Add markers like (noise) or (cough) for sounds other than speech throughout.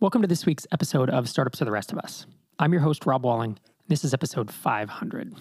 Welcome to this week's episode of Startups for the Rest of Us. I'm your host, Rob Walling. This is episode 500.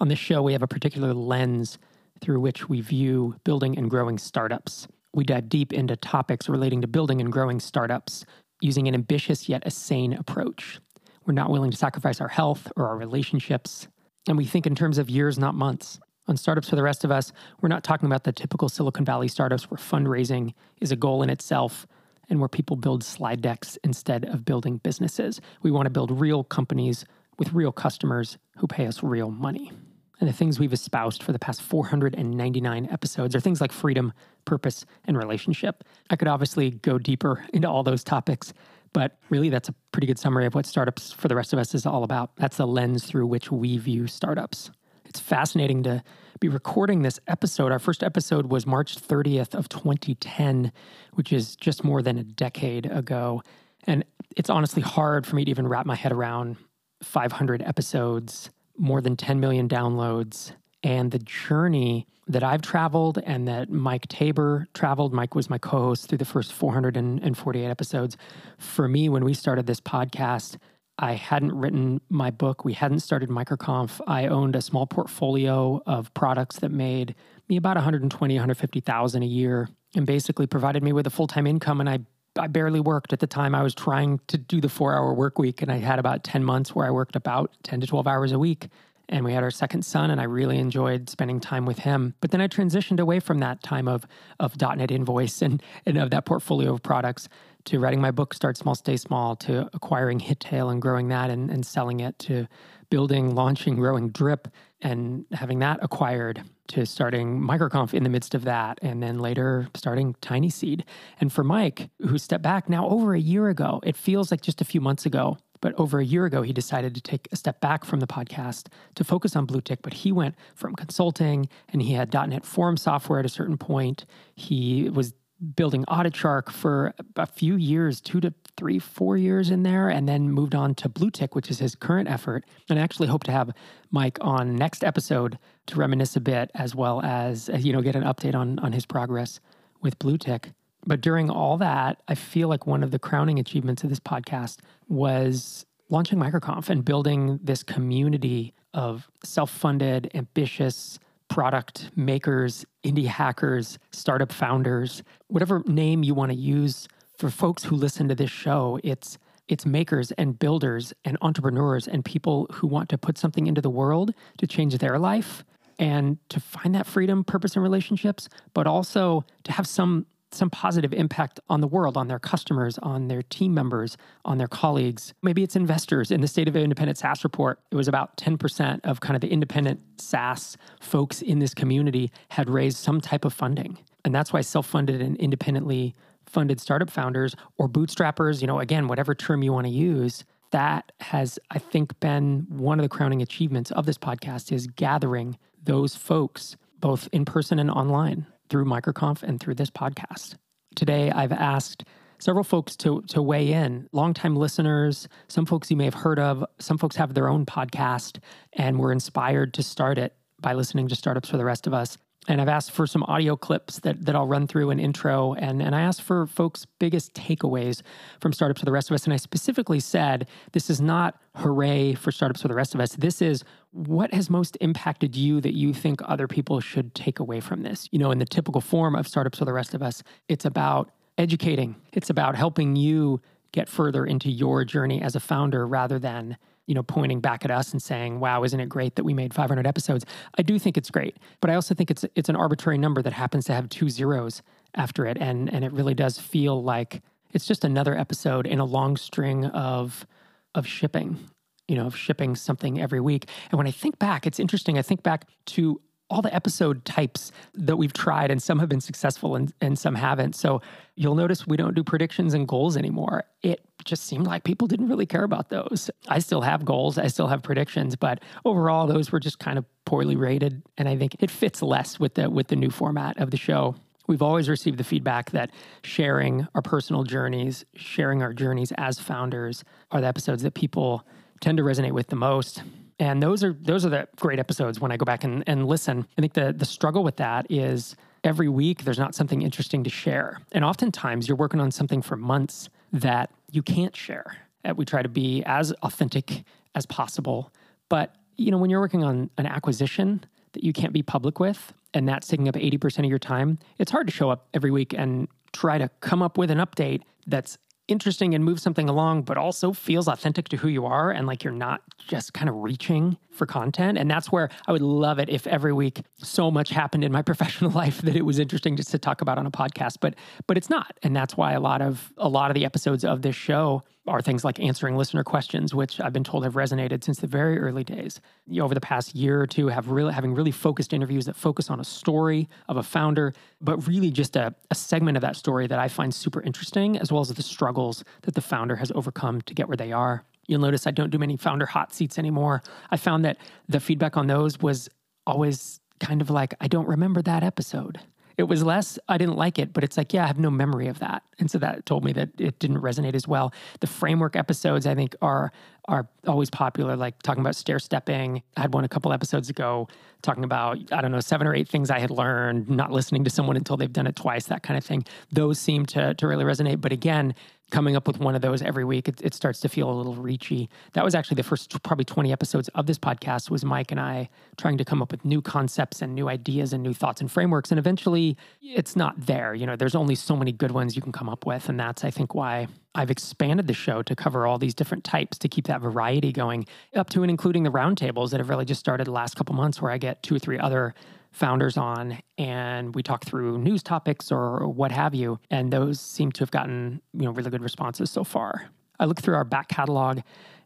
On this show, we have a particular lens through which we view building and growing startups. We dive deep into topics relating to building and growing startups using an ambitious yet a sane approach. We're not willing to sacrifice our health or our relationships, and we think in terms of years, not months. On Startups for the Rest of Us, we're not talking about the typical Silicon Valley startups where fundraising is a goal in itself and where people build slide decks instead of building businesses. We want to build real companies with real customers who pay us real money. And the things we've espoused for the past 499 episodes are things like freedom, purpose, and relationship. I could obviously go deeper into all those topics, but really that's a pretty good summary of what startups for the rest of us is all about. That's the lens through which we view startups. It's fascinating to be recording this episode. Our first episode was March 30th of 2010, which is just more than a decade ago. And it's honestly hard for me to even wrap my head around 500 episodes, more than 10 million downloads, and the journey that I've traveled and that Mike Taber traveled. Mike was my co host through the first 448 episodes. For me, when we started this podcast, I hadn't written my book. We hadn't started MicroConf. I owned a small portfolio of products that made me about 120, 150,000 a year and basically provided me with a full-time income and I I barely worked at the time. I was trying to do the 4-hour work week and I had about 10 months where I worked about 10 to 12 hours a week and we had our second son and I really enjoyed spending time with him. But then I transitioned away from that time of of .NET Invoice and, and of that portfolio of products to writing my book Start Small, Stay Small, to acquiring Hittail and growing that and, and selling it, to building, launching, growing Drip and having that acquired, to starting MicroConf in the midst of that, and then later starting TinySeed. And for Mike, who stepped back now over a year ago, it feels like just a few months ago, but over a year ago, he decided to take a step back from the podcast to focus on Bluetick. But he went from consulting and he had .NET Forum software at a certain point. He was building AuditShark for a few years, two to three, four years in there, and then moved on to Bluetick, which is his current effort. And I actually hope to have Mike on next episode to reminisce a bit, as well as you know get an update on on his progress with Bluetick. But during all that, I feel like one of the crowning achievements of this podcast was launching MicroConf and building this community of self-funded, ambitious product makers, indie hackers, startup founders, whatever name you want to use for folks who listen to this show, it's it's makers and builders and entrepreneurs and people who want to put something into the world to change their life and to find that freedom, purpose, and relationships, but also to have some some positive impact on the world, on their customers, on their team members, on their colleagues. Maybe it's investors. In the State of Independent SaaS report, it was about 10% of kind of the independent SaaS folks in this community had raised some type of funding. And that's why self funded and independently funded startup founders or bootstrappers, you know, again, whatever term you want to use, that has, I think, been one of the crowning achievements of this podcast is gathering those folks both in person and online through MicroConf and through this podcast. Today, I've asked several folks to, to weigh in, longtime listeners, some folks you may have heard of, some folks have their own podcast and were inspired to start it by listening to Startups for the Rest of Us. And I've asked for some audio clips that, that I'll run through an intro. And, and I asked for folks' biggest takeaways from Startups for the Rest of Us. And I specifically said, this is not hooray for Startups for the Rest of Us. This is what has most impacted you that you think other people should take away from this? You know, in the typical form of Startups for the Rest of Us, it's about educating, it's about helping you get further into your journey as a founder rather than you know, pointing back at us and saying, "Wow, isn't it great that we made 500 episodes?" I do think it's great, but I also think it's it's an arbitrary number that happens to have two zeros after it, and and it really does feel like it's just another episode in a long string of of shipping, you know, of shipping something every week. And when I think back, it's interesting. I think back to all the episode types that we've tried, and some have been successful and, and some haven't. So you'll notice we don't do predictions and goals anymore. It just seemed like people didn't really care about those. I still have goals, I still have predictions, but overall, those were just kind of poorly rated. And I think it fits less with the with the new format of the show. We've always received the feedback that sharing our personal journeys, sharing our journeys as founders, are the episodes that people tend to resonate with the most. And those are those are the great episodes when I go back and, and listen. I think the the struggle with that is every week there's not something interesting to share. And oftentimes you're working on something for months that you can't share. We try to be as authentic as possible. But, you know, when you're working on an acquisition that you can't be public with, and that's taking up 80% of your time, it's hard to show up every week and try to come up with an update that's interesting and move something along, but also feels authentic to who you are and like you're not just kind of reaching for content. And that's where I would love it if every week so much happened in my (laughs) professional life that it was interesting just to talk about on a podcast. But but it's not. And that's why a lot of a lot of the episodes of this show are things like answering listener questions, which I've been told have resonated since the very early days. Over the past year or two, have really having really focused interviews that focus on a story of a founder, but really just a, a segment of that story that I find super interesting, as well as the struggles that the founder has overcome to get where they are. You'll notice I don't do many founder hot seats anymore. I found that the feedback on those was always kind of like, I don't remember that episode. It was less i didn't like it but it's like yeah i have no memory of that. And so that told me that it didn't resonate as well. The framework episodes i think are are always popular like talking about stair stepping. I had one a couple episodes ago talking about i don't know seven or eight things i had learned not listening to someone until they've done it twice that kind of thing. Those seem to to really resonate. But again coming up with one of those every week, it, it, starts to feel a little reachy. That was actually the first probably 20 episodes of this podcast was Mike and I trying to come up with new concepts and new ideas and new thoughts and frameworks. And eventually it's not there. You know, there's only so many good ones you can come up with. And that's, I think, why I've expanded the show to cover all these different types to keep that variety going up to and including the roundtables that have really just started the last couple months where I get two or three other founders on and we talk through news topics or what have you. And those seem to have gotten, you know, really good responses so far. I looked through our back catalog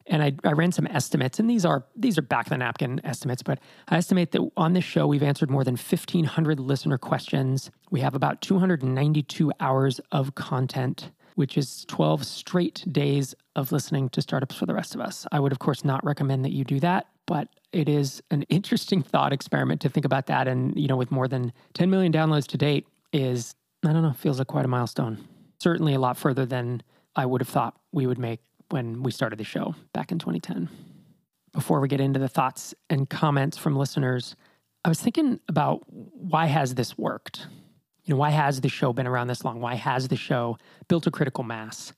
and I, I, ran some estimates and these are these are back of the napkin estimates but i estimate that on this show we've answered more than 1500 listener questions we have about 292 hours of content which is 12 straight days of listening to startups for the rest of us i would of course not recommend that you do that but it is an interesting thought experiment to think about that. And, you know, with more than 10 million downloads to date, is, I don't know, feels like quite a milestone. Certainly a lot further than I would have thought we would make when we started the show back in 2010. Before we get into the thoughts and comments from listeners, I was thinking about why has this worked? You know, why has the show been around this long? Why has the show built a critical mass?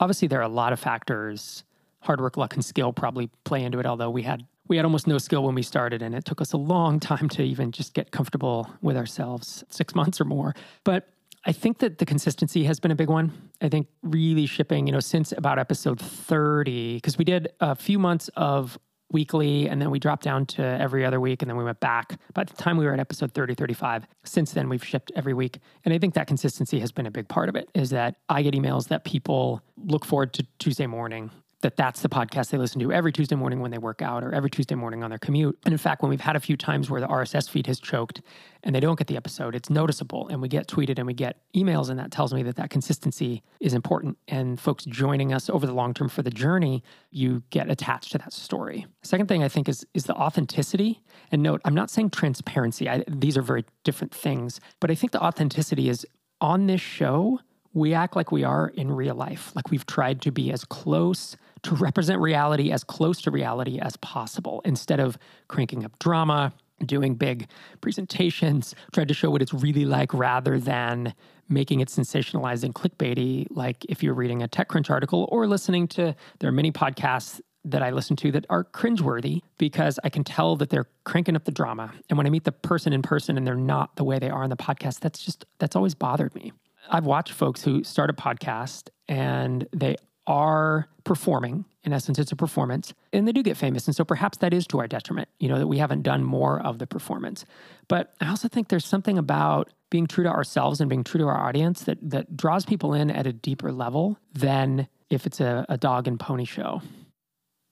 Obviously, there are a lot of factors. Hard work, luck, and skill probably play into it, although we had we had almost no skill when we started, and it took us a long time to even just get comfortable with ourselves six (laughs) months or more. But I think that the consistency has been a big one. I think really shipping, you know, since about episode 30, because we did a few months of weekly and then we dropped down to every other week and then we went back. By the time we were at episode 30, 35, since then we've shipped every week. And I think that consistency has been a big part of it is that I get emails that people look forward to Tuesday morning that that's the podcast they listen to every Tuesday morning when they work out or every Tuesday morning on their commute. And in fact, when we've had a few times where the RSS feed has choked and they don't get the episode, it's noticeable and we get tweeted and we get emails and that tells me that that consistency is important and folks joining us over the long term for the journey, you get attached to that story. Second thing I think is is the authenticity. And note, I'm not saying transparency. I, these are very different things, but I think the authenticity is on this show we act like we are in real life, like we've tried to be as close to represent reality as close to reality as possible instead of cranking up drama, doing big presentations, tried to show what it's really like rather than making it sensationalized and clickbaity, like if you're reading a TechCrunch article or listening to, there are many podcasts that I listen to that are cringeworthy because I can tell that they're cranking up the drama. And when I meet the person in person and they're not the way they are on the podcast, that's just, that's always bothered me. I've watched folks who start a podcast and they are performing. In essence, it's a performance, and they do get famous. And so perhaps that is to our detriment, you know, that we haven't done more of the performance. But I also think there's something about being true to ourselves and being true to our audience that, that draws people in at a deeper level than if it's a, a dog and pony show.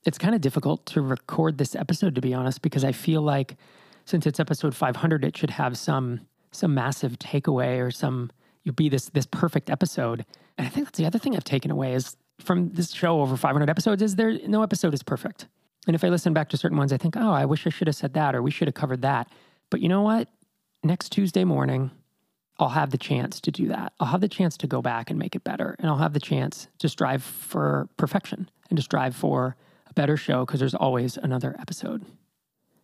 It's kind of difficult to record this episode, to be honest, because I feel like since it's episode 500, it should have some some massive takeaway or some you be this this perfect episode. And I think that's the other thing I've taken away is from this show over 500 episodes is there no episode is perfect. And if I listen back to certain ones, I think, oh, I wish I should have said that or we should have covered that. But you know what? Next Tuesday morning, I'll have the chance to do that. I'll have the chance to go back and make it better. And I'll have the chance to strive for perfection and to strive for a better show because there's always another episode.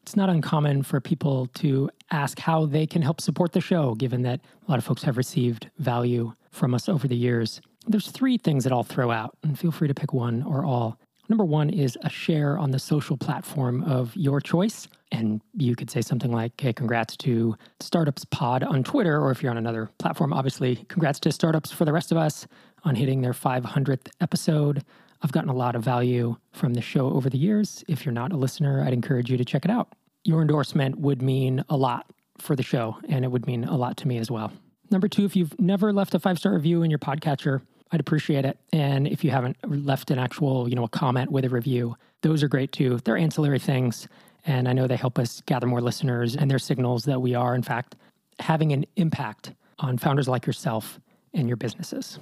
It's not uncommon for people to ask how they can help support the show, given that a lot of folks have received value from us over the years. There's three things that I'll throw out, and feel free to pick one or all. Number one is a share on the social platform of your choice. And you could say something like, hey, congrats to Startups Pod on Twitter, or if you're on another platform, obviously, congrats to Startups for the rest of us on hitting their 500th episode. I've gotten a lot of value from the show over the years. If you're not a listener, I'd encourage you to check it out. Your endorsement would mean a lot for the show, and it would mean a lot to me as well. Number two, if you've never left a five star review in your podcatcher, I'd appreciate it. And if you haven't left an actual, you know, a comment with a review, those are great too. They're ancillary things. And I know they help us gather more listeners and they're signals that we are, in fact, having an impact on founders like yourself and your businesses.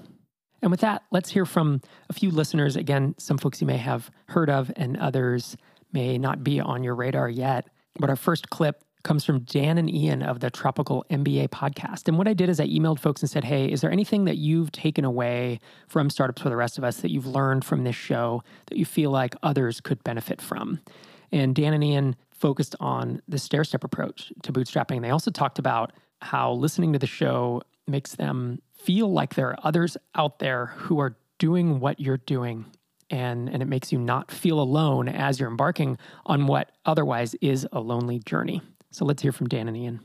And with that, let's hear from a few listeners. Again, some folks you may have heard of and others may not be on your radar yet. But our first clip comes from Dan and Ian of the Tropical MBA podcast. And what I did is I emailed folks and said, Hey, is there anything that you've taken away from Startups for the Rest of Us that you've learned from this show that you feel like others could benefit from? And Dan and Ian focused on the stair step approach to bootstrapping. And They also talked about how listening to the show makes them feel like there are others out there who are doing what you're doing and and it makes you not feel alone as you're embarking on what otherwise is a lonely journey. So let's hear from Dan and Ian.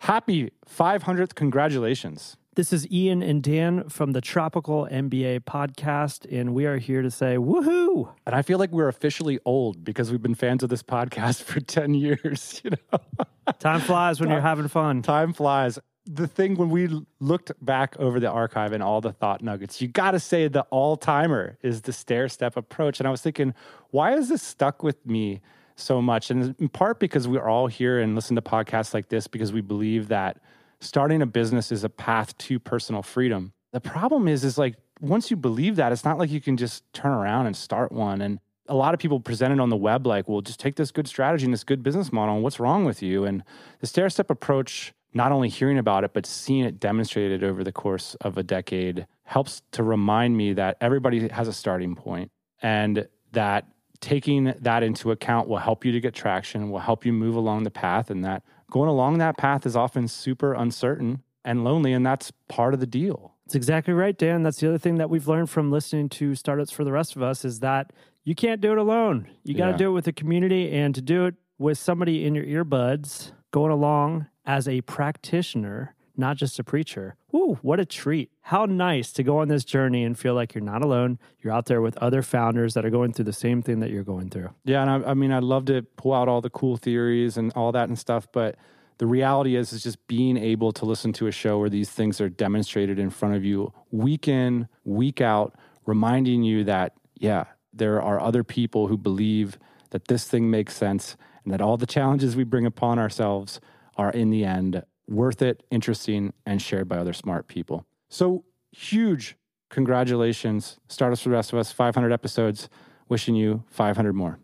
Happy 500th congratulations. This is Ian and Dan from the Tropical MBA podcast, and we are here to say woohoo! And I feel like we're officially old because we've been fans of this podcast (laughs) for 10 years. (laughs) You know, time flies when time, you're having fun. Time flies. The thing when we looked back over the archive and all the thought nuggets, you got to say the all timer is the stair step approach. And I was thinking, why is this stuck with me? So much. And in part because we're all here and listen to podcasts like this because we believe that starting a business is a path to personal freedom. The problem is, is like once you believe that, it's not like you can just turn around and start one. And a lot of people present it on the web like, well, just take this good strategy and this good business model, and what's wrong with you? And the stair step approach, not only hearing about it, but seeing it demonstrated over the course of a decade helps to remind me that everybody has a starting point and that taking that into account will help you to get traction, will help you move along the path, and that going along that path is often super uncertain and lonely, and that's part of the deal. That's exactly right, Dan. That's the other thing that we've learned from listening to startups for the rest of us is that you can't do it alone. You got to yeah. do it with a community, and to do it with somebody in your earbuds going along as a practitioner not just a preacher. Woo, what a treat. How nice to go on this journey and feel like you're not alone. You're out there with other founders that are going through the same thing that you're going through. Yeah, and I, I mean, I'd love to pull out all the cool theories and all that and stuff, but the reality is is just being able to listen to a show where these things are demonstrated in front of you week in, week out, reminding you that, yeah, there are other people who believe that this thing makes sense and that all the challenges we bring upon ourselves are in the end worth it, interesting, and shared by other smart people. So huge congratulations. Startups for the rest of us, 500 episodes. Wishing you 500 more.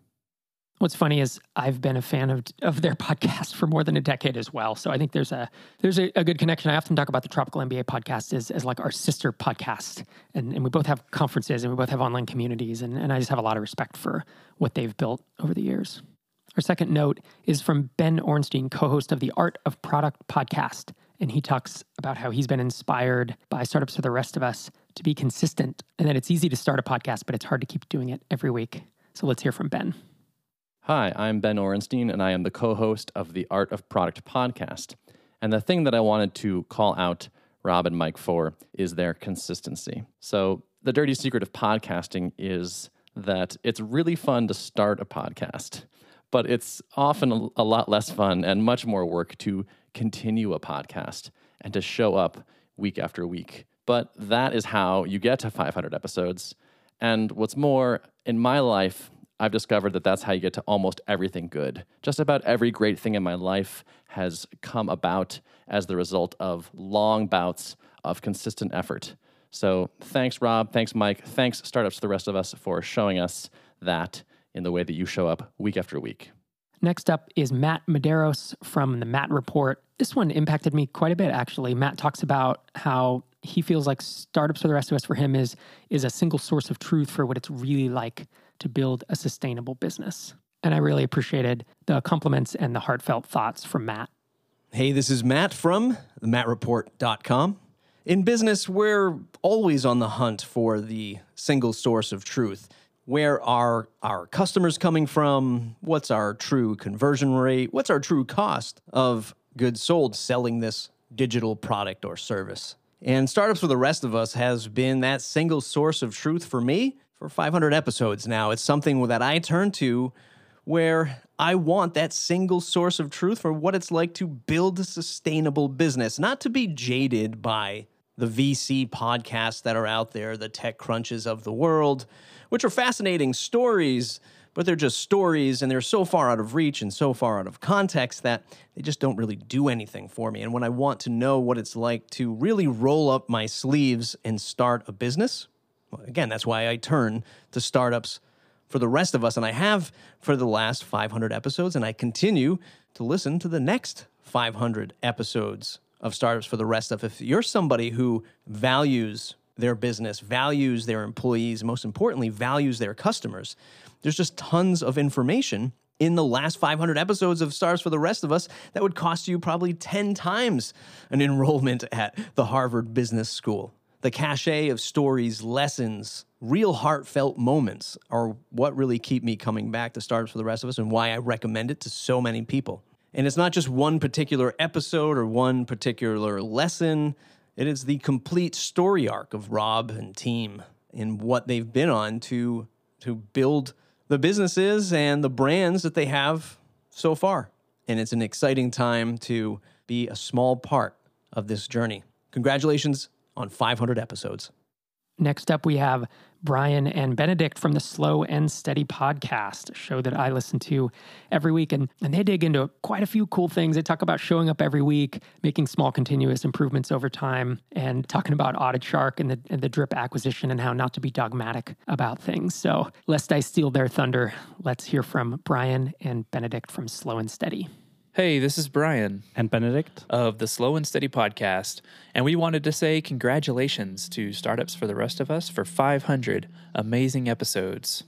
What's funny is I've been a fan of of their (laughs) podcast for more than a decade as well. So I think there's a there's a, a good connection. I often talk about the Tropical MBA podcast as, as like our sister podcast. And, and we both have conferences and we both have online communities. And, and I just have a lot of respect for what they've built over the years. Our second note is from Ben Orenstein, co host of the Art of Product podcast. And he talks about how he's been inspired by startups for the rest of us to be consistent and that it's easy to start a podcast, but it's hard to keep doing it every week. So let's hear from Ben. Hi, I'm Ben Orenstein, and I am the co host of the Art of Product podcast. And the thing that I wanted to call out Rob and Mike for is their consistency. So, the dirty secret of podcasting is that it's really fun to start a podcast but it's often a lot less fun and much more work to continue a podcast and to show up week after week. But that is how you get to 500 episodes. And what's more, in my life, I've discovered that that's how you get to almost everything good. Just about every great thing in my life has come about as the result of long bouts of consistent effort. So thanks, Rob. Thanks, Mike. Thanks, startups, the rest of us for showing us that in the way that you show up week after week. Next up is Matt Medeiros from the Matt Report. This one impacted me quite a bit, actually. Matt talks about how he feels like startups for the rest of us for him is is a single source of truth for what it's really like to build a sustainable business. And I really appreciated the compliments and the heartfelt thoughts from Matt. Hey, this is Matt from the mattreport.com. In business, we're always on the hunt for the single source of truth. Where are our customers coming from? What's our true conversion rate? What's our true cost of goods sold selling this digital product or service? And Startups for the Rest of Us has been that single source of truth for me for 500 episodes now. It's something that I turn to where I want that single source of truth for what it's like to build a sustainable business, not to be jaded by the VC podcasts that are out there, the tech crunches of the world, which are fascinating stories, but they're just stories and they're so far out of reach and so far out of context that they just don't really do anything for me. And when I want to know what it's like to really roll up my sleeves and start a business, well, again, that's why I turn to startups for the rest of us. And I have for the last 500 episodes, and I continue to listen to the next 500 episodes of startups for the rest of if you're somebody who values their business values their employees most importantly values their customers there's just tons of information in the last 500 episodes of Stars for the Rest of Us that would cost you probably 10 times an enrollment at the Harvard Business School. The cachet of stories, lessons, real heartfelt moments are what really keep me coming back to Stars for the Rest of Us and why I recommend it to so many people. And it's not just one particular episode or one particular lesson, it is the complete story arc of Rob and team and what they've been on to, to build the businesses and the brands that they have so far. And it's an exciting time to be a small part of this journey. Congratulations on 500 episodes. Next up, we have Brian and Benedict from the Slow and Steady podcast, show that I listen to every week. And, and they dig into quite a few cool things. They talk about showing up every week, making small continuous improvements over time, and talking about AuditShark and the, and the drip acquisition and how not to be dogmatic about things. So, lest I steal their thunder, let's hear from Brian and Benedict from Slow and Steady. Hey, this is Brian And Benedict? of the Slow and Steady podcast, and we wanted to say congratulations to Startups for the Rest of Us for 500 amazing episodes.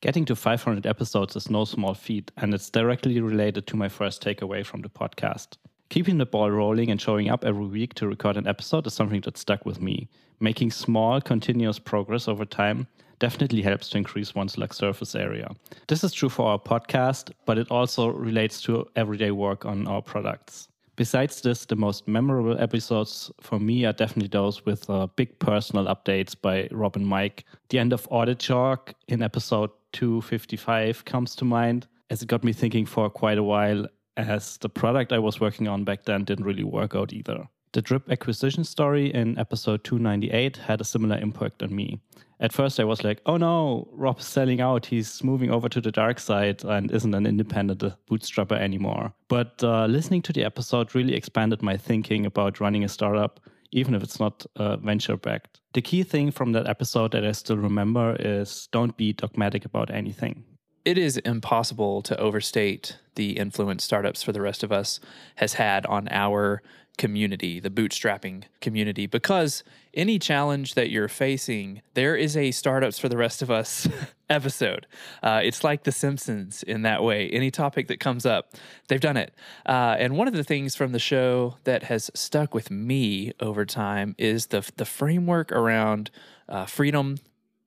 Getting to 500 episodes is no small feat, and it's directly related to my first takeaway from the podcast. Keeping the ball rolling and showing up every week to record an episode is something that stuck with me. Making small, continuous progress over time definitely helps to increase one's luck surface area. This is true for our podcast, but it also relates to everyday work on our products. Besides this, the most memorable episodes for me are definitely those with uh, big personal updates by Rob and Mike. The end of AuditShark in episode 255 comes to mind, as it got me thinking for quite a while, as the product I was working on back then didn't really work out either. The drip acquisition story in episode 298 had a similar impact on me. At first, I was like, oh no, Rob's selling out. He's moving over to the dark side and isn't an independent bootstrapper anymore. But uh, listening to the episode really expanded my thinking about running a startup, even if it's not uh, venture backed. The key thing from that episode that I still remember is don't be dogmatic about anything. It is impossible to overstate the influence Startups for the Rest of Us has had on our community, the bootstrapping community, because any challenge that you're facing, there is a Startups for the Rest of Us (laughs) episode. Uh, it's like The Simpsons in that way. Any topic that comes up, they've done it. Uh, and one of the things from the show that has stuck with me over time is the the framework around uh, freedom,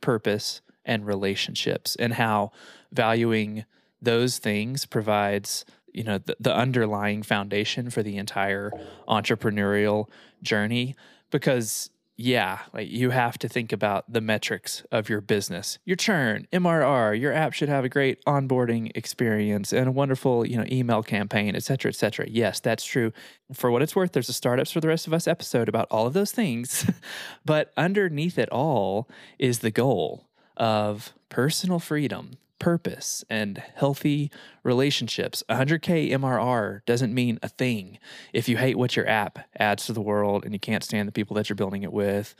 purpose, and relationships, and how valuing those things provides you know the, the underlying foundation for the entire entrepreneurial journey. Because yeah like you have to think about the metrics of your business. Your churn mrr your app should have a great onboarding experience and a wonderful you know email campaign et cetera et cetera. Yes that's true. For what it's worth there's a startups for the rest of us episode about all of those things. (laughs) But underneath it all is the goal of personal freedom purpose and healthy relationships. 100K MRR doesn't mean a thing if you hate what your app adds to the world and you can't stand the people that you're building it with.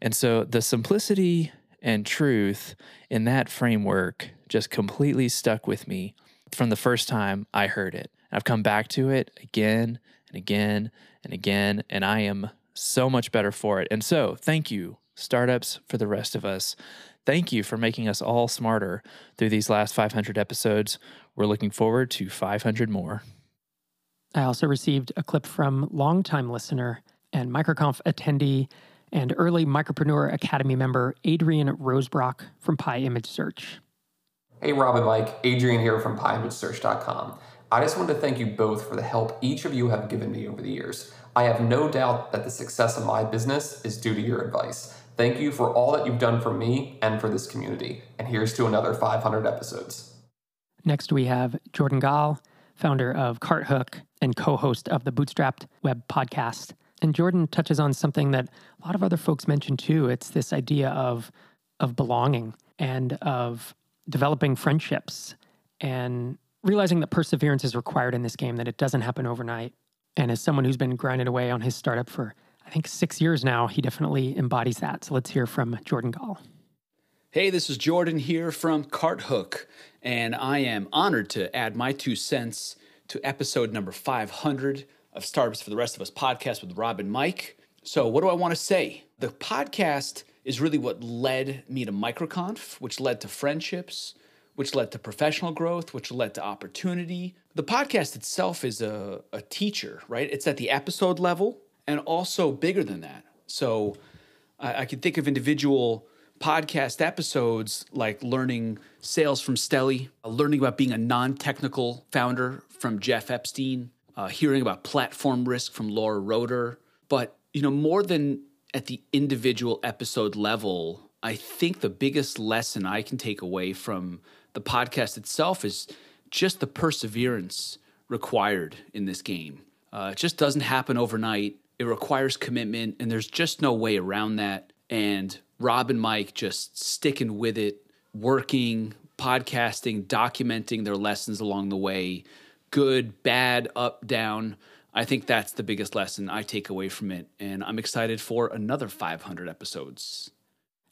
And so the simplicity and truth in that framework just completely stuck with me from the first time I heard it. I've come back to it again and again and again, and I am so much better for it. And so, thank you, startups, for the rest of us. Thank you for making us all smarter through these last 500 episodes. We're looking forward to 500 more. I also received a clip from longtime listener and MicroConf attendee and early Micropreneur Academy member Adrian Rosebrock from PyImageSearch. Hey, Rob and Mike, Adrian here from PyImageSearch.com. I just wanted to thank you both for the help each of you have given me over the years. I have no doubt that the success of my business is due to your advice. Thank you for all that you've done for me and for this community. And here's to another 500 episodes. Next, we have Jordan Gal, founder of CartHook and co host of the Bootstrapped Web podcast. And Jordan touches on something that a lot of other folks mention too. It's this idea of, of belonging and of developing friendships and realizing that perseverance is required in this game, that it doesn't happen overnight. And as someone who's been grinding away on his startup for, I think, six years now, he definitely embodies that. So let's hear from Jordan Gal. Hey, this is Jordan here from CartHook, and I am honored to add my two cents to episode number 500 of Startups for the Rest of Us podcast with Rob and Mike. So, what do I want to say? The podcast is really what led me to MicroConf, which led to friendships, which led to professional growth, which led to opportunity. The podcast itself is a, a teacher, right? It's at the episode level and also bigger than that. So, I, I can think of individual podcast episodes like learning sales from Steli, uh, learning about being a non technical founder from Jeff Epstein, uh, hearing about platform risk from Laura Roeder. But, you know, more than at the individual episode level, I think the biggest lesson I can take away from the podcast itself is just the perseverance required in this game. Uh, it just doesn't happen overnight. It requires commitment, and there's just no way around that. And Rob and Mike just sticking with it, working, podcasting, documenting their lessons along the way, good, bad, up, down. I think that's the biggest lesson I take away from it. And I'm excited for another 500 episodes.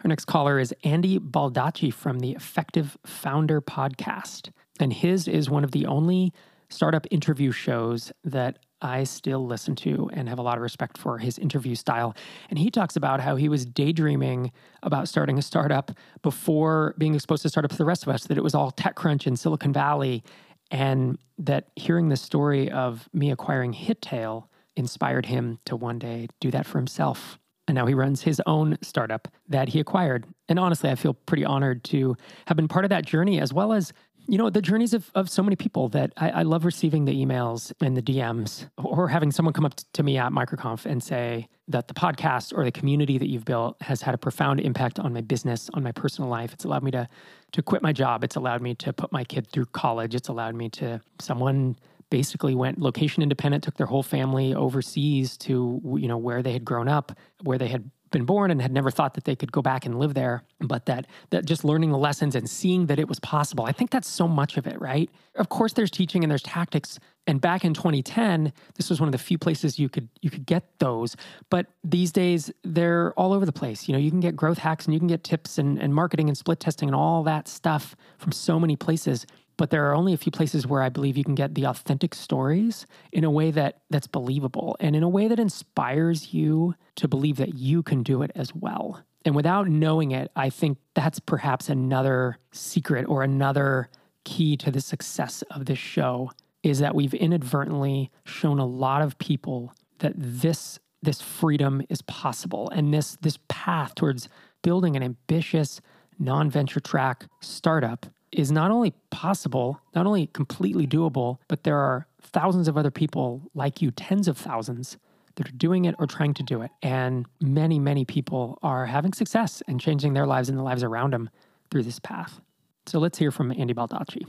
Our next caller is Andy Baldacci from the Effective Founder podcast. And his is one of the only startup interview shows that I still listen to and have a lot of respect for his interview style. And he talks about how he was daydreaming about starting a startup before being exposed to startups for the rest of us, that it was all TechCrunch in Silicon Valley. And that hearing the story of me acquiring HitTail inspired him to one day do that for himself. And now he runs his own startup that he acquired. And honestly, I feel pretty honored to have been part of that journey, as well as you know the journeys of, of so many people that I, I, love receiving the emails and the dms or having someone come up to me at microconf and say that the podcast or the community that you've built has had a profound impact on my business on my personal life. It's allowed me to to quit my job. It's allowed me to put my kid through college. It's allowed me to someone basically went location independent took their whole family overseas to you know where they had grown up where they had been born and had never thought that they could go back and live there but that that just learning the lessons and seeing that it was possible. I think that's so much of it right? Of course there's teaching and there's tactics. And back in 2010 this was one of the few places you could you could get those. But these days they're all over the place. You know you can get growth hacks and you can get tips and, and marketing and split testing and all that stuff from so many places but there are only a few places where I believe you can get the authentic stories in a way that that's believable and in a way that inspires you to believe that you can do it as well. And without knowing it, I think that's perhaps another secret or another key to the success of this show is that we've inadvertently shown a lot of people that this this freedom is possible and this this path towards building an ambitious non-venture track startup is not only possible, not only completely doable, but there are thousands of other people like you, tens of thousands, that are doing it or trying to do it. And many, many people are having success and changing their lives and the lives around them through this path. So let's hear from Andy Baldacci.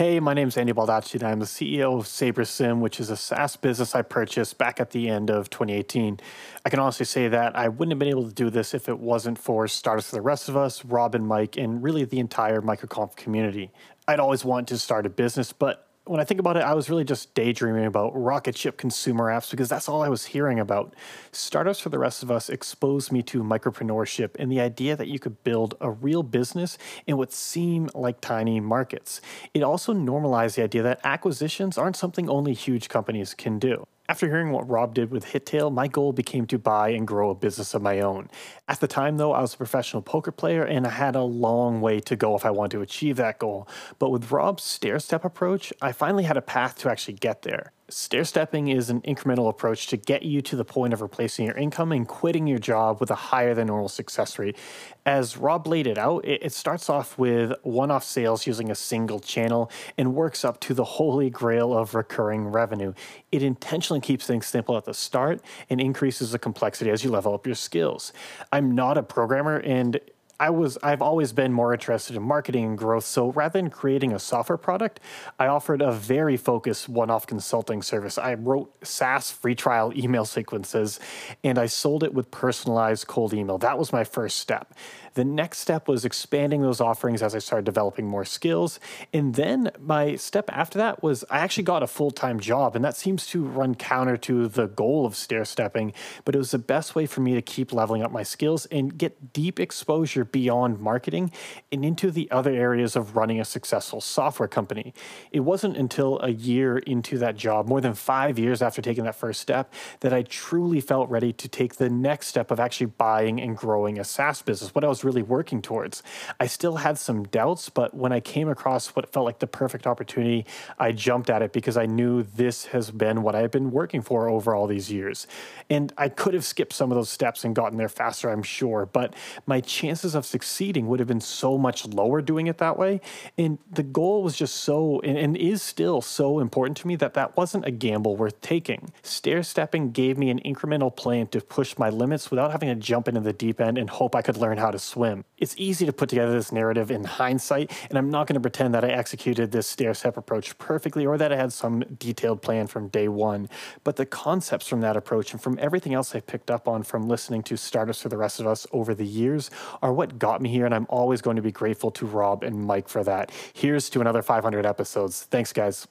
Hey, my name is Andy Baldacci, and I'm the CEO of SaberSim, which is a SaaS business I purchased back at the end of 2018. I can honestly say that I wouldn't have been able to do this if it wasn't for Startups for the Rest of Us, Rob and Mike, and really the entire MicroConf community. I'd always wanted to start a business, but when I think about it, I was really just daydreaming about rocket ship consumer apps because that's all I was hearing about. Startups for the rest of us exposed me to micropreneurship and the idea that you could build a real business in what seem like tiny markets. It also normalized the idea that acquisitions aren't something only huge companies can do. After hearing what Rob did with HitTail, my goal became to buy and grow a business of my own. At the time, though, I was a professional poker player and I had a long way to go if I wanted to achieve that goal. But with Rob's stair step approach, I finally had a path to actually get there. Stair stepping is an incremental approach to get you to the point of replacing your income and quitting your job with a higher than normal success rate. As Rob laid it out, it, starts off with one off sales using a single channel and works up to the holy grail of recurring revenue. It intentionally keeps things simple at the start and increases the complexity as you level up your skills. I'm not a programmer and I was I've always been more interested in marketing and growth. So rather than creating a software product, I offered a very focused one-off consulting service. I wrote SaaS free trial email sequences and I sold it with personalized cold email. That was my first step. The next step was expanding those offerings as I started developing more skills. And then my step after that was I actually got a full time job. And that seems to run counter to the goal of stair stepping, but it was the best way for me to keep leveling up my skills and get deep exposure beyond marketing and into the other areas of running a successful software company. It wasn't until a year into that job, more than five years after taking that first step, that I truly felt ready to take the next step of actually buying and growing a SaaS business. What I was was really working towards. I still had some doubts, but when I came across what felt like the perfect opportunity, I jumped at it because I knew this has been what I've been working for over all these years. And I could have skipped some of those steps and gotten there faster, I'm sure, but my chances of succeeding would have been so much lower doing it that way. And the goal was just so, and, and is still so important to me that that wasn't a gamble worth taking. Stair stepping gave me an incremental plan to push my limits without having to jump into the deep end and hope I could learn how to swim. It's easy to put together this narrative in hindsight, and I'm not going to pretend that I executed this stair step approach perfectly or that I had some detailed plan from day one. But the concepts from that approach and from everything else I picked up on from listening to startups for the rest of us over the years are what got me here, and I'm always going to be grateful to Rob and Mike for that. Here's to another 500 episodes. Thanks, guys.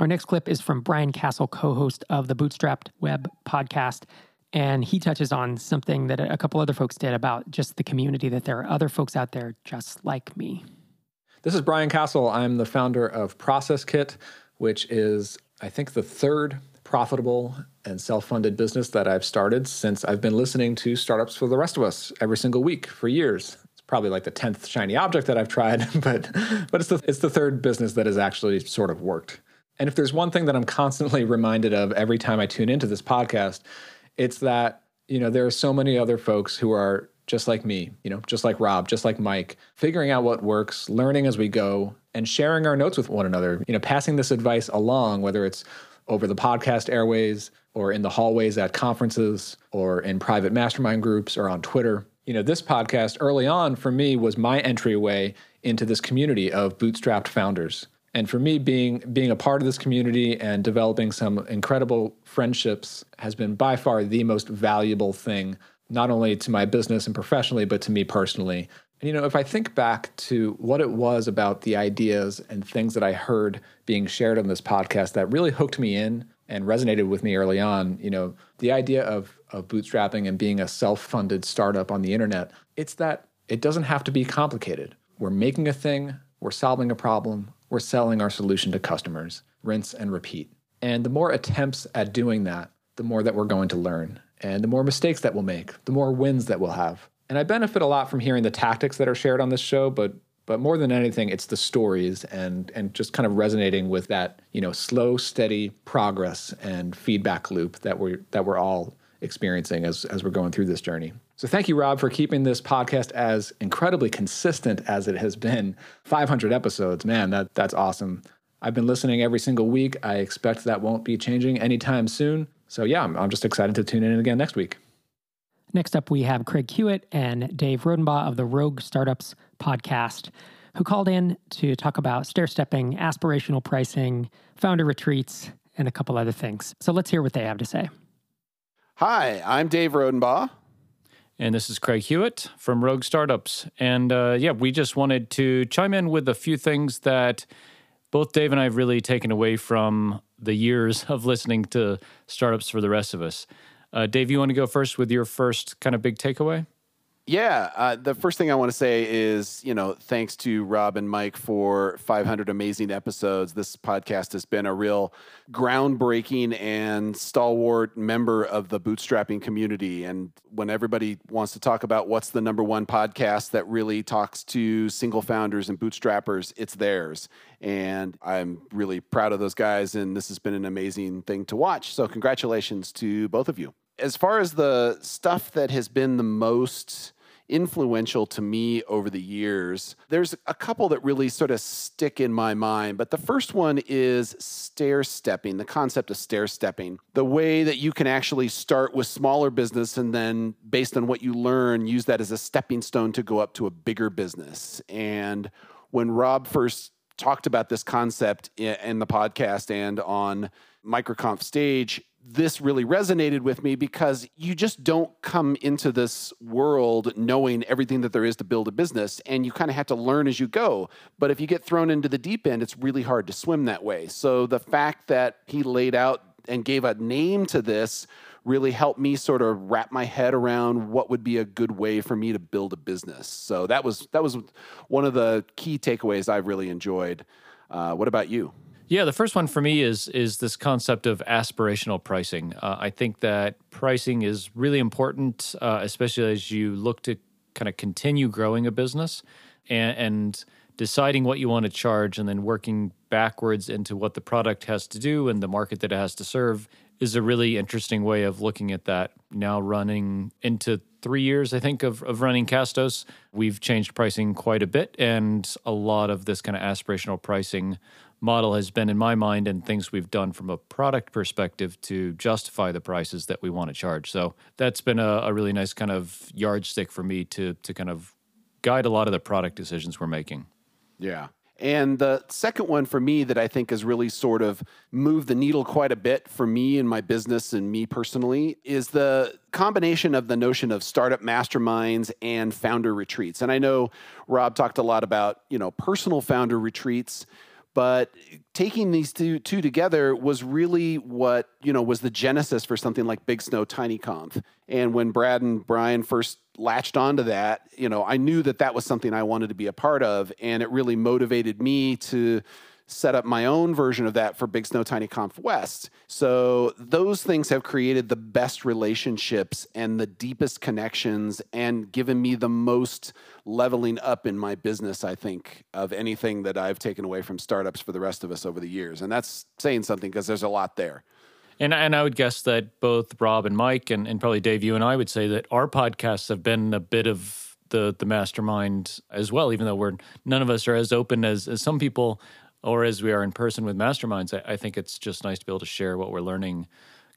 Our next clip is from Brian Castle, co host of the Bootstrapped Web podcast. And he touches on something that a couple other folks did about just the community, that there are other folks out there just like me. This is Brian Castle. I'm the founder of ProcessKit, which is, I think, the third profitable and self funded business that I've started since I've been listening to startups for the rest of us every single week for years. It's probably like the 10th shiny object that I've tried, (laughs) but, but it's, the, it's the third business that has actually sort of worked. And if there's one thing that I'm constantly reminded of every time I tune into this podcast, it's that, you know, there are so many other folks who are just like me, you know, just like Rob, just like Mike, figuring out what works, learning as we go, and sharing our notes with one another, you know, passing this advice along, whether it's over the podcast airways or in the hallways at conferences or in private mastermind groups or on Twitter. You know, this podcast early on for me was my entryway into this community of bootstrapped founders and for me, being being a part of this community and developing some incredible friendships has been by far the most valuable thing, not only to my business and professionally, but to me personally. And you know, if I think back to what it was about the ideas and things that I heard being shared on this podcast that really hooked me in and resonated with me early on, you know, the idea of of bootstrapping and being a self-funded startup on the internet, it's that it doesn't have to be complicated. We're making a thing, we're solving a problem, we're selling our solution to customers, rinse and repeat. And the more attempts at doing that, the more that we're going to learn. And the more mistakes that we'll make, the more wins that we'll have. And I benefit a lot from hearing the tactics that are shared on this show, but but more than anything, it's the stories and and just kind of resonating with that, you know, slow, steady progress and feedback loop that we're that we're all experiencing as as we're going through this journey. So thank you, Rob, for keeping this podcast as incredibly consistent as it has been. 500 episodes, man, that that's awesome. I've been listening every single week. I expect that won't be changing anytime soon. So yeah, I'm, I'm just excited to tune in again next week. Next up, we have Craig Hewitt and Dave Rodenbaugh of the Rogue Startups podcast, who called in to talk about stair stepping, aspirational pricing, founder retreats, and a couple other things. So let's hear what they have to say. Hi, I'm Dave Rodenbaugh. And this is Craig Hewitt from Rogue Startups. And uh, yeah, we just wanted to chime in with a few things that both Dave and I have really taken away from the years (laughs) of listening to startups for the rest of us. Uh, Dave, you want to go first with your first kind of big takeaway? Yeah, uh, the first thing I want to say is, you know, thanks to Rob and Mike for 500 amazing episodes. This podcast has been a real groundbreaking and stalwart member of the bootstrapping community. And when everybody wants to talk about what's the number one podcast that really talks to single founders and bootstrappers, it's theirs. And I'm really proud of those guys. And this has been an amazing thing to watch. So, congratulations to both of you as far as the stuff that has been the most influential to me over the years, there's a couple that really sort of stick in my mind. But the first one is stair stepping, the concept of stair stepping, the way that you can actually start with smaller business and then, based on what you learn, use that as a stepping stone to go up to a bigger business. And when Rob first talked about this concept in the podcast and on MicroConf stage, this really resonated with me because you just don't come into this world knowing everything that there is to build a business and you kind of have to learn as you go. But if you get thrown into the deep end, it's really hard to swim that way. So the fact that he laid out and gave a name to this really helped me sort of wrap my head around what would be a good way for me to build a business. So that was that was one of the key takeaways I really enjoyed. Uh, what about you? Yeah, the first one for me is is this concept of aspirational pricing. Uh, I think that pricing is really important, uh, especially as you look to kind of continue growing a business and, and deciding what you want to charge, and then working backwards into what the product has to do and the market that it has to serve is a really interesting way of looking at that. Now running into three years, I think, of, of running Castos, we've changed pricing quite a bit, and a lot of this kind of aspirational pricing model has been in my mind and things we've done from a product perspective to justify the prices that we want to charge. So that's been a, a, really nice kind of yardstick for me to to kind of guide a lot of the product decisions we're making. Yeah. And the second one for me that I think has really sort of moved the needle quite a bit for me and my business and me personally is the combination of the notion of startup masterminds and founder retreats. And I know Rob talked a lot about, you know, personal founder retreats but taking these two, two together was really what you know was the genesis for something like big snow tiny conf and when brad and brian first latched onto that you know i knew that that was something i wanted to be a part of and it really motivated me to set up my own version of that for Big Snow Tiny Conf West. So those things have created the best relationships and the deepest connections and given me the most leveling up in my business, I think, of anything that I've taken away from startups for the rest of us over the years. And that's saying something because there's a lot there. And and I would guess that both Rob and Mike and, and probably Dave, you and I would say that our podcasts have been a bit of the the mastermind as well, even though we're none of us are as open as, as some people or as we are in person with masterminds, I, I, think it's just nice to be able to share what we're learning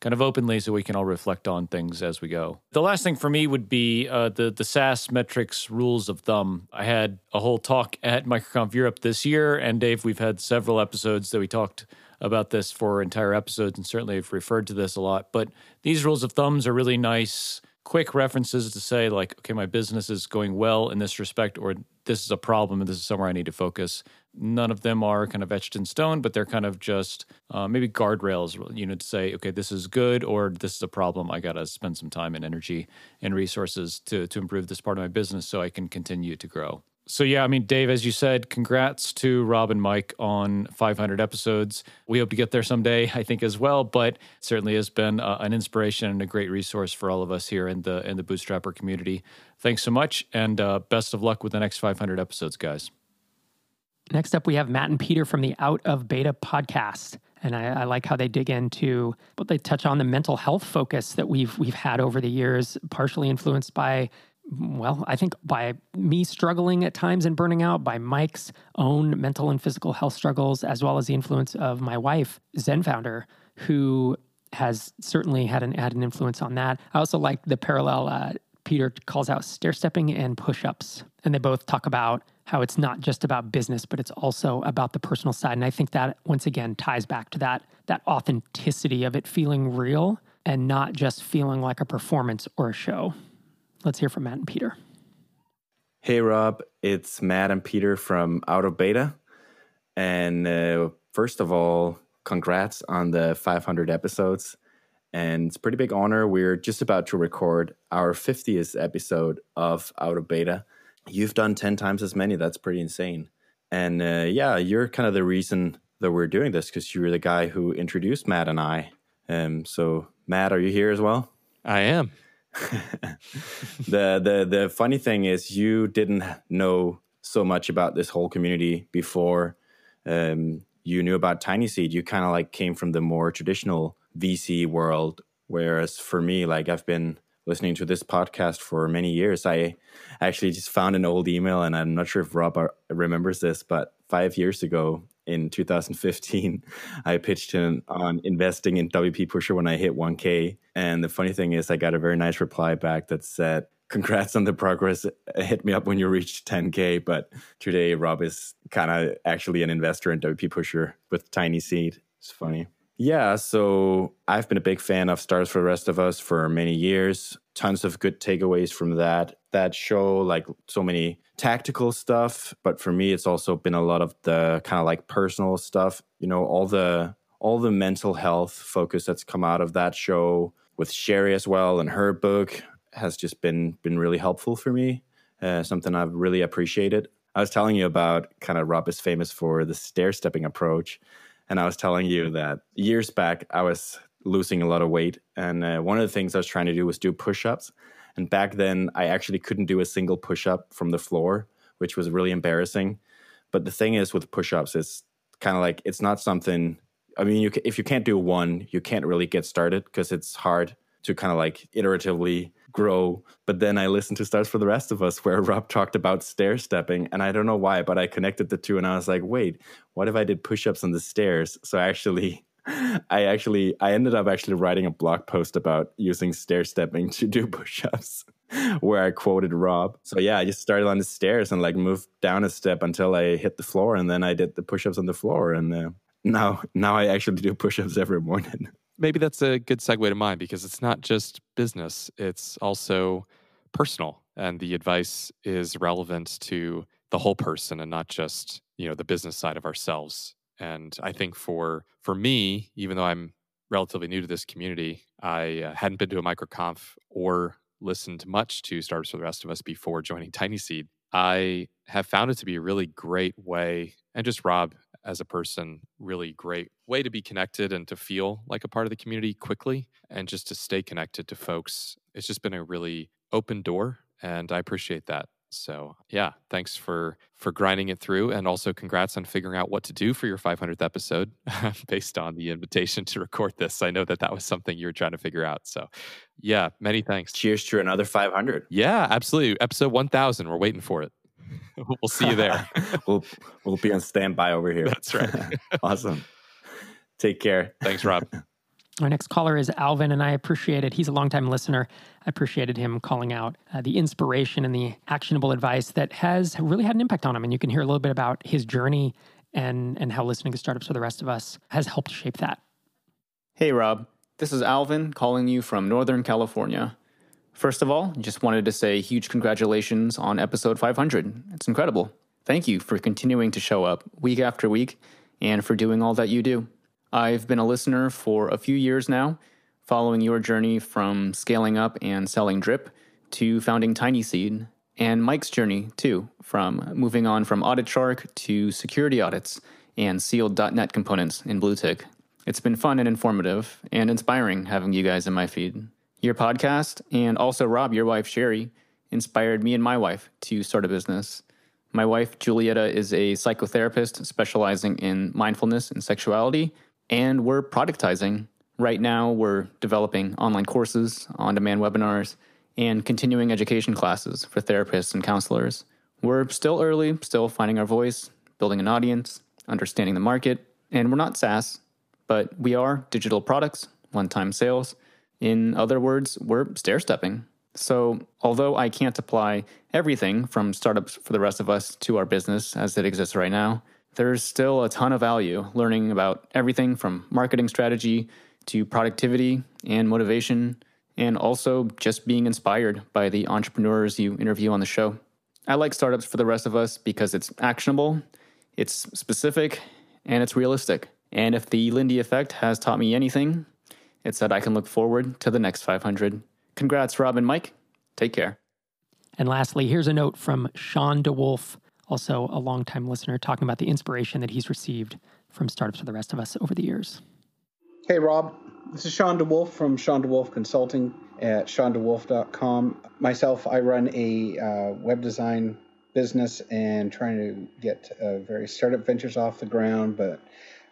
kind of openly so we can all reflect on things as we go. The last thing for me would be uh, the, the SaaS metrics rules of thumb. I had a whole talk at MicroConf Europe this year, and Dave, we've had several episodes that we talked about this for entire episodes, and certainly have referred to this a lot. But these rules of thumbs are really nice quick references to say like okay my business is going well in this respect or this is a problem and this is somewhere i need to focus none of them are kind of etched in stone but they're kind of just uh, maybe guardrails you know to say okay this is good or this is a problem i gotta spend some time and energy and resources to to improve this part of my business so i can continue to grow so yeah, I mean, Dave, as you said, congrats to Rob and Mike on 500 episodes. We hope to get there someday, I think, as well. But certainly has been uh, an inspiration and a great resource for all of us here in the in the Bootstrapper community. Thanks so much, and uh, best of luck with the next 500 episodes, guys. Next up, we have Matt and Peter from the Out of Beta podcast. And I, I, like how they dig into, but they touch on the mental health focus that we've we've had over the years, partially influenced by well, I think by me struggling at times and burning out, by Mike's own mental and physical health struggles, as well as the influence of my wife, ZenFounder, who has certainly had an had an influence on that. I also like the parallel uh, Peter calls out stair stepping and push ups, and they both talk about how it's not just about business, but it's also about the personal side. And I think that once again ties back to that that authenticity of it feeling real and not just feeling like a performance or a show. Let's hear from Matt and Peter. Hey, Rob. It's Matt and Peter from Out of Beta. And uh, first of all, congrats on the 500 episodes. and it's a pretty big honor. We're just about to record our 50th episode of Out of Beta. You've done 10 times as many. That's pretty insane. And uh, yeah, you're kind of the reason that we're doing this because you were the guy who introduced Matt and I. Um, so, Matt, are you here as well? I am. (laughs) the the the funny thing is, you didn't know so much about this whole community before um, you knew about TinySeed. You kind of like came from the more traditional VC world, whereas for me, like I've been listening to this podcast for many years. I actually just found an old email, and I'm not sure if Rob remembers this, but five years ago in 2015, (laughs) I pitched in on investing in WP Pusher when I hit 1K. And the funny thing is, I got a very nice reply back that said, Congrats on the progress. Hit me up when you reach 10K. But today, Rob is kind of actually an investor in WP Pusher with TinySeed. It's funny. Yeah, so I've been a big fan of Startups for the Rest of Us for many years. Tons of good takeaways from that. That show, like so many tactical stuff, but for me, it's also been a lot of the kind of like personal stuff. You know, all the all the mental health focus that's come out of that show with Sherry as well, and her book has just been been really helpful for me. Uh, something I've really appreciated. I was telling you about kind of Rob is famous for the stair stepping approach and I was telling you that years back I was losing a lot of weight, and uh, one of the things I was trying to do was do push-ups. And back then, I actually couldn't do a single push-up from the floor, which was really embarrassing. But the thing is, with push-ups, it's kind of like it's not something. I mean, you, if you can't do one, you can't really get started because it's hard to kind of like iteratively grow. But then I listened to Startups for the Rest of Us, where (laughs) Rob talked about stair stepping. And I don't know why, but I connected the two and I was like, wait, what if I did push ups on the stairs? So actually, (laughs) I actually, I ended up actually writing a blog post about using stair stepping to do (laughs) push ups. where I quoted Rob. So yeah, I just started on the stairs and like moved down a step until I hit the floor, and then I did the push-ups on the floor, and uh, now now I actually do push-ups every morning maybe that's a good segue to mine because it's not just business, it's also personal. And the advice is relevant to the whole person and not just, you know, the business side of ourselves. And I think for for me, even though I'm relatively new to this community, I uh, hadn't been to a microconf or listened much to startups for the rest of us before joining TinySeed. I have found it to be a really great way, and just Rob as a person really great way to be connected and to feel like a part of the community quickly and just to stay connected to folks. It's just been a really open door and I appreciate that. So, yeah, thanks for for grinding it through and also congrats on figuring out what to do for your 500th episode (laughs) based on the invitation to record this. I know that that was something you were trying to figure out. So, yeah, many thanks. Cheers to another 500. Yeah, absolutely. Episode 1000. We're waiting for it. (laughs) we'll see you there. (laughs) we'll we'll be on standby over here. That's right. (laughs) awesome. Take care. Thanks, Rob. Our next caller is Alvin, and I appreciate it. He's a longtime listener. I appreciated him calling out uh, the inspiration and the actionable advice that has really had an impact on him. And you can hear a little bit about his journey and and how listening to startups for the rest of us has helped shape that. Hey, Rob. This is Alvin calling you from Northern California. First of all, just wanted to say huge congratulations on episode 500. It's incredible. Thank you for continuing to show up week after week and for doing all that you do. I've been a listener for a few years now, following your journey from scaling up and selling drip to founding TinySeed, and Mike's journey too, from moving on from AuditShark to security audits and sealed.net components in Bluetick. It's been fun and informative and inspiring having you guys in my feed. Your podcast, and also Rob, your wife Sherry, inspired me and my wife to start a business. My wife, Julieta, is a psychotherapist specializing in mindfulness and sexuality, and we're productizing. Right now, we're developing online courses, on demand webinars, and continuing education classes for therapists and counselors. We're still early, still finding our voice, building an audience, understanding the market, and we're not SaaS, but we are digital products, one time sales in other words, we're stair stepping. So, although I can't apply everything from startups for the rest of us to our business as it exists right now, there's still a ton of value learning about everything from marketing strategy to productivity and motivation, and also just being inspired by the entrepreneurs you interview on the show. I like startups for the rest of us because it's actionable, it's specific, and it's realistic. And if the Lindy effect has taught me anything, It said I can look forward to the next 500. Congrats, Rob and Mike. Take care. And lastly, here's a note from Sean DeWolf, also a longtime listener, talking about the inspiration that he's received from startups for the rest of us over the years. Hey, Rob. This is Sean DeWolf from Sean DeWolf Consulting at seandewolf.com. Myself, I run a uh, web design business and trying to get uh, various startup ventures off the ground, but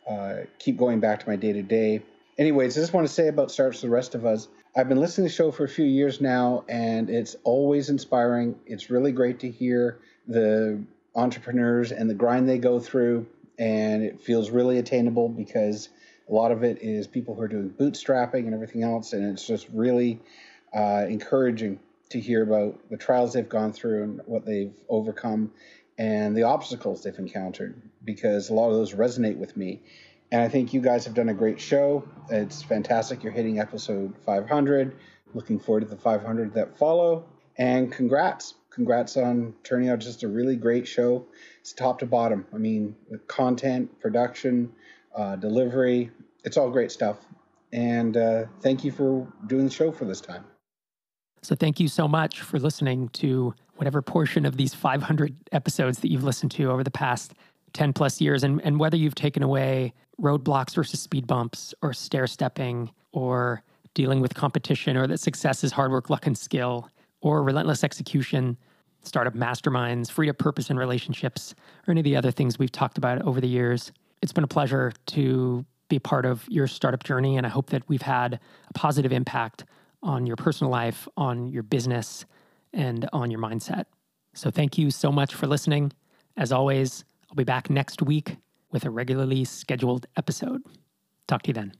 uh, keep going back to my day to day. Anyways, I just want to say about startups the rest of us. I've been listening to the show for a few years now, and it's always inspiring. It's really great to hear the entrepreneurs and the grind they go through, and it feels really attainable because a lot of it is people who are doing bootstrapping and everything else, and it's just really uh, encouraging to hear about the trials they've gone through and what they've overcome and the obstacles they've encountered because a lot of those resonate with me. And I think you guys have done a great show. It's fantastic. You're hitting episode 500. Looking forward to the 500 that follow. And congrats. Congrats on turning out just a really great show. It's top to bottom. I mean, content, production, uh, delivery, it's all great stuff. And uh, thank you for doing the show for this time. So, thank you so much for listening to whatever portion of these 500 episodes that you've listened to over the past 10 plus years. And, and whether you've taken away roadblocks versus speed bumps or stair stepping or dealing with competition or that success is hard work, luck, and skill or relentless execution, startup masterminds, free to purpose and relationships, or any of the other things we've talked about over the years. It's been a pleasure to be part of your startup journey. And I hope that we've had a positive impact on your personal life, on your business, and on your mindset. So thank you so much for listening. As always, I'll be back next week with a regularly scheduled episode. Talk to you then.